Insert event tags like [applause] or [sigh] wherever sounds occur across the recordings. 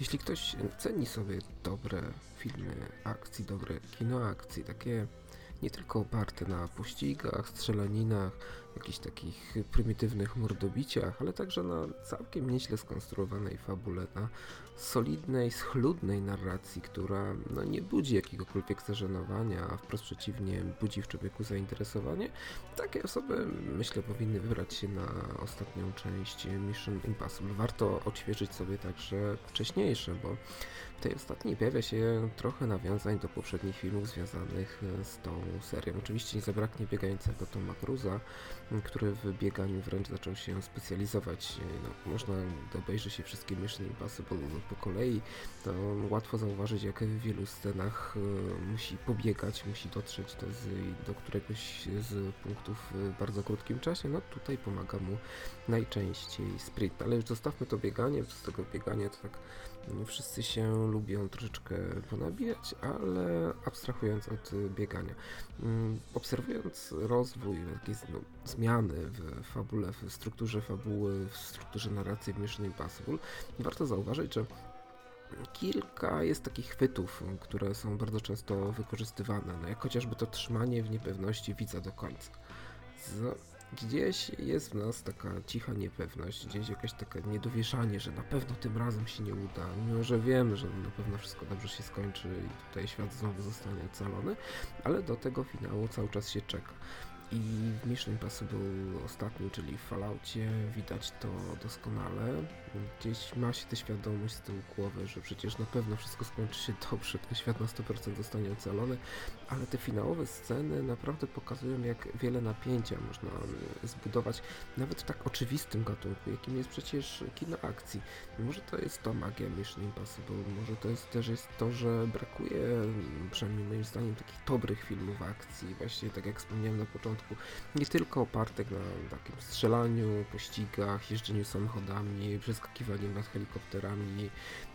Jeśli ktoś ceni sobie dobre filmy akcji, dobre kino akcji, takie nie tylko oparte na pościgach, strzelaninach, jakichś takich prymitywnych mordobiciach, ale także na całkiem nieźle skonstruowanej fabule, na solidnej, schludnej narracji, która no, nie budzi jakiegokolwiek zażenowania, a wprost przeciwnie, budzi w człowieku zainteresowanie, takie osoby myślę powinny wybrać się na ostatnią część Mission Impossible. Warto odświeżyć sobie także wcześniejsze, bo w tej ostatniej pojawia się trochę nawiązań do poprzednich filmów związanych z tą serią. Oczywiście nie zabraknie biegającego Toma Cruza, który w bieganiu wręcz zaczął się specjalizować. No, można, gdy obejrzy się wszystkie Mission Impossible po kolei, to łatwo zauważyć, jak w wielu scenach e, musi pobiegać, musi dotrzeć do, do któregoś z punktów w bardzo krótkim czasie. No tutaj pomaga mu najczęściej sprint. Ale już zostawmy to bieganie, z tego biegania to tak no, wszyscy się lubią troszeczkę ponabijać, ale abstrahując od biegania. Mm, obserwując rozwój, jakieś no, zmiany w fabule, w strukturze fabuły, w strukturze narracji w Mission Impossible, warto zauważyć, że kilka jest takich chwytów, które są bardzo często wykorzystywane, no jak chociażby to trzymanie w niepewności widza do końca. Z Gdzieś jest w nas taka cicha niepewność, gdzieś jakaś taka niedowieszanie, że na pewno tym razem się nie uda, mimo że wiemy, że na pewno wszystko dobrze się skończy i tutaj świat znowu zostanie ocalony, ale do tego finału cały czas się czeka. I w Mission Impossible ostatnim, czyli w Falloutie, widać to doskonale. Gdzieś ma się tę świadomość z tyłu głowy, że przecież na pewno wszystko skończy się dobrze, ten świat na 100% zostanie ocalony, ale te finałowe sceny naprawdę pokazują, jak wiele napięcia można zbudować, nawet w tak oczywistym gatunku, jakim jest przecież kino akcji. Może to jest to magia Mission Impossible, może to jest też jest to, że brakuje, przynajmniej moim zdaniem, takich dobrych filmów akcji, właśnie tak jak wspomniałem na początku, początku, nie tylko opartek na takim strzelaniu, pościgach, jeżdżeniu samochodami, przeskakiwaniu nad helikopterami,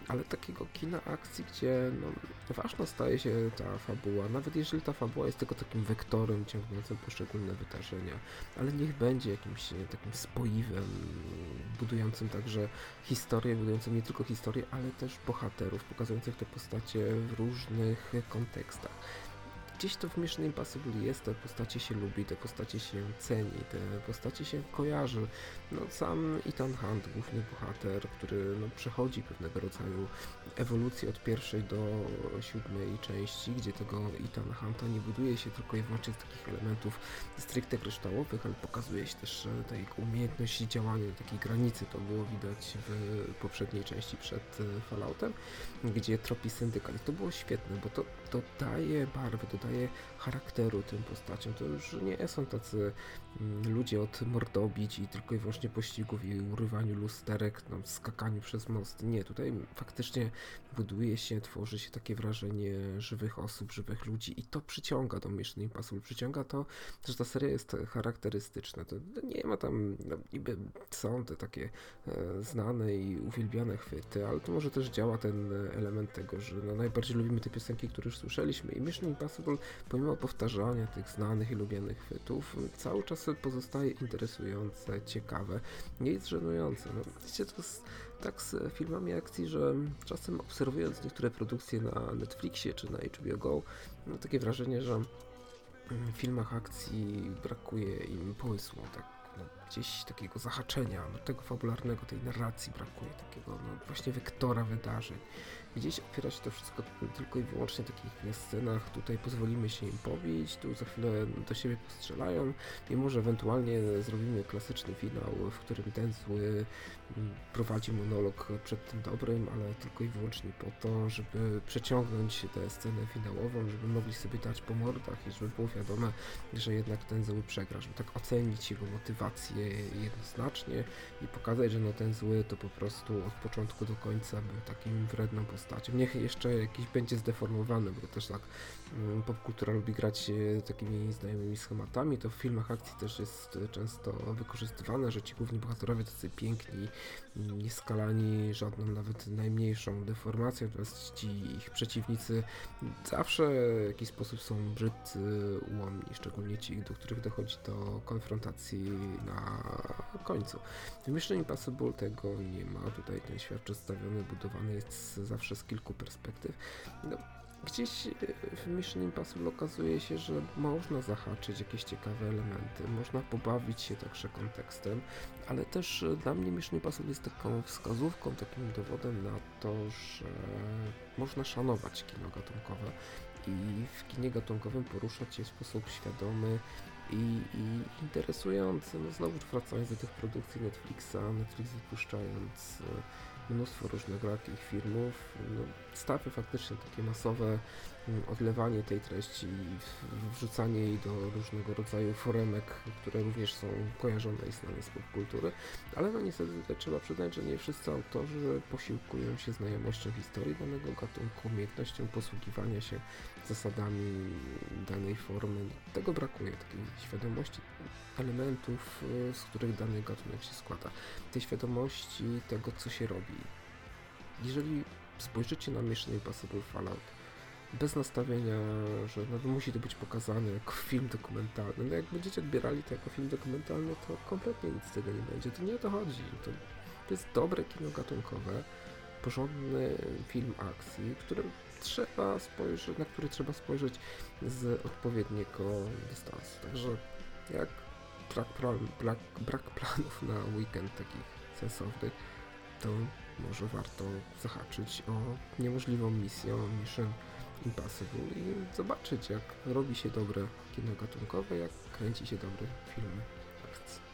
ale takiego kina akcji, gdzie no, ważna staje się ta fabuła, nawet jeżeli ta fabuła jest tylko takim wektorem ciągnącym poszczególne wydarzenia, ale niech będzie jakimś takim spoiwem, budującym także historię, budującym nie tylko historię, ale też bohaterów, pokazujących te postacie w różnych kontekstach gdzieś to w Mission Impossible jest, te postacie się lubi, te postacie się ceni, te postacie się kojarzy. No sam Ethan Hunt, główny bohater, który no, przechodzi pewnego rodzaju ewolucję od pierwszej do siódmej części, gdzie tego Ethan Hunta nie buduje się tylko i wyłącznie z takich elementów stricte kryształowych, ale pokazuje się też ta jego umiejętność działania na takiej granicy. To było widać w poprzedniej części przed e, Falloutem, gdzie tropi syndykat. To było świetne, bo to dodaje barwy, dodaje charakteru tym postaciom. To już nie są tacy mm, ludzie od mordobić i tylko i wyłącznie pościgów i urywaniu lusterek, no, skakaniu przez most. Nie, tutaj faktycznie buduje się, tworzy się takie wrażenie żywych osób, żywych ludzi i to przyciąga do Mission Impossible. Przyciąga to, że ta seria jest charakterystyczna. To nie ma tam, no, niby są te takie e, znane i uwielbiane chwyty, ale to może też działa ten element tego, że no, najbardziej lubimy te piosenki, które już słyszeliśmy i Mission Impossible, pomimo powtarzania tych znanych i lubianych chwytów, cały czas pozostaje interesujące, ciekawe, nie jest żenujące. No, wiecie, to jest tak z filmami akcji, że czasem obserwując niektóre produkcje na Netflixie czy na HBO Go, mam takie wrażenie, że w filmach akcji brakuje im pomysłu, tak no, gdzieś takiego zahaczenia, no, tego fabularnego, tej narracji brakuje, takiego no, właśnie wektora wydarzeń. Gdzieś opiera się to wszystko tylko i wyłącznie takich scenach, tutaj pozwolimy się im pobić, tu za chwilę do siebie postrzelają, mimo że ewentualnie zrobimy klasyczny finał, w którym ten zły mm, prowadzi monolog przed tym dobrym, ale tylko i wyłącznie po to, żeby przeciągnąć tę scenę finałową, żeby mogli sobie dać po mordach i żeby było wiadome, że jednak ten zły przegra, żeby tak ocenić jego motywację jednoznacznie i pokazać, że no ten zły to po prostu od początku do końca był takim wredną postacią. Niech jeszcze jakiś będzie zdeformowany, bo też tak mm, popkultura lubi grać e, takimi znajomymi schematami, to w filmach akcji też jest często wykorzystywane, że ci główni bohaterowie tacy piękni, nieskalani żadną nawet najmniejszą deformacją, natomiast ci ich przeciwnicy zawsze w jakiś sposób są brzydcy, ułomni, szczególnie ci, do których dochodzi do konfrontacji na końcu. W Mission Impossible tego nie ma, tutaj ten świat przedstawiony, budowany jest zawsze z kilku perspektyw. No, gdzieś e, w Mission Impossible okazuje się, że można zahaczyć jakieś ciekawe elementy, można pobawić się także kontekstem, ale też e, dla mnie Mission Impossible jest taką wskazówką, takim dowodem na to, że można szanować kino gatunkowe i w kinie gatunkowym poruszać się w sposób świadomy i, i interesujący. No znowu wracając do tych produkcji Netflixa, Netflix wypuszczając e, mnóstwo różnego takich filmów, no, stawia faktycznie takie masowe mm, odlewanie tej treści i wrzucanie jej do różnego rodzaju foremek, które również są kojarzone i znane z popkultury, ale no niestety tutaj trzeba przyznać, że nie wszyscy autorzy posiłkują się znajomością historii danego gatunku, umiejętnością posługiwania się zasadami danej formy. Tego brakuje, takiej świadomości elementów, y, z których dany gatunek się składa. Tej świadomości tego, co się robi. Jeżeli spojrzycie na Mission Impossible Fallout bez nastawienia, że no, musi to być pokazane jako [laughs] film dokumentalny, no jak będziecie odbierali to jako film dokumentalny, to kompletnie nic z tego nie będzie. To nie o to chodzi. To, to jest dobre kino gatunkowe, porządny film akcji, który trzeba spojrzeć, na który trzeba spojrzeć z odpowiedniego dystansu. Także jak brak, brak, brak planów na weekend takich sensownych, to może warto zahaczyć o niemożliwą misję Mission Impossible i zobaczyć jak robi się dobre kino gatunkowe, jak kręci się dobre filmy akcji.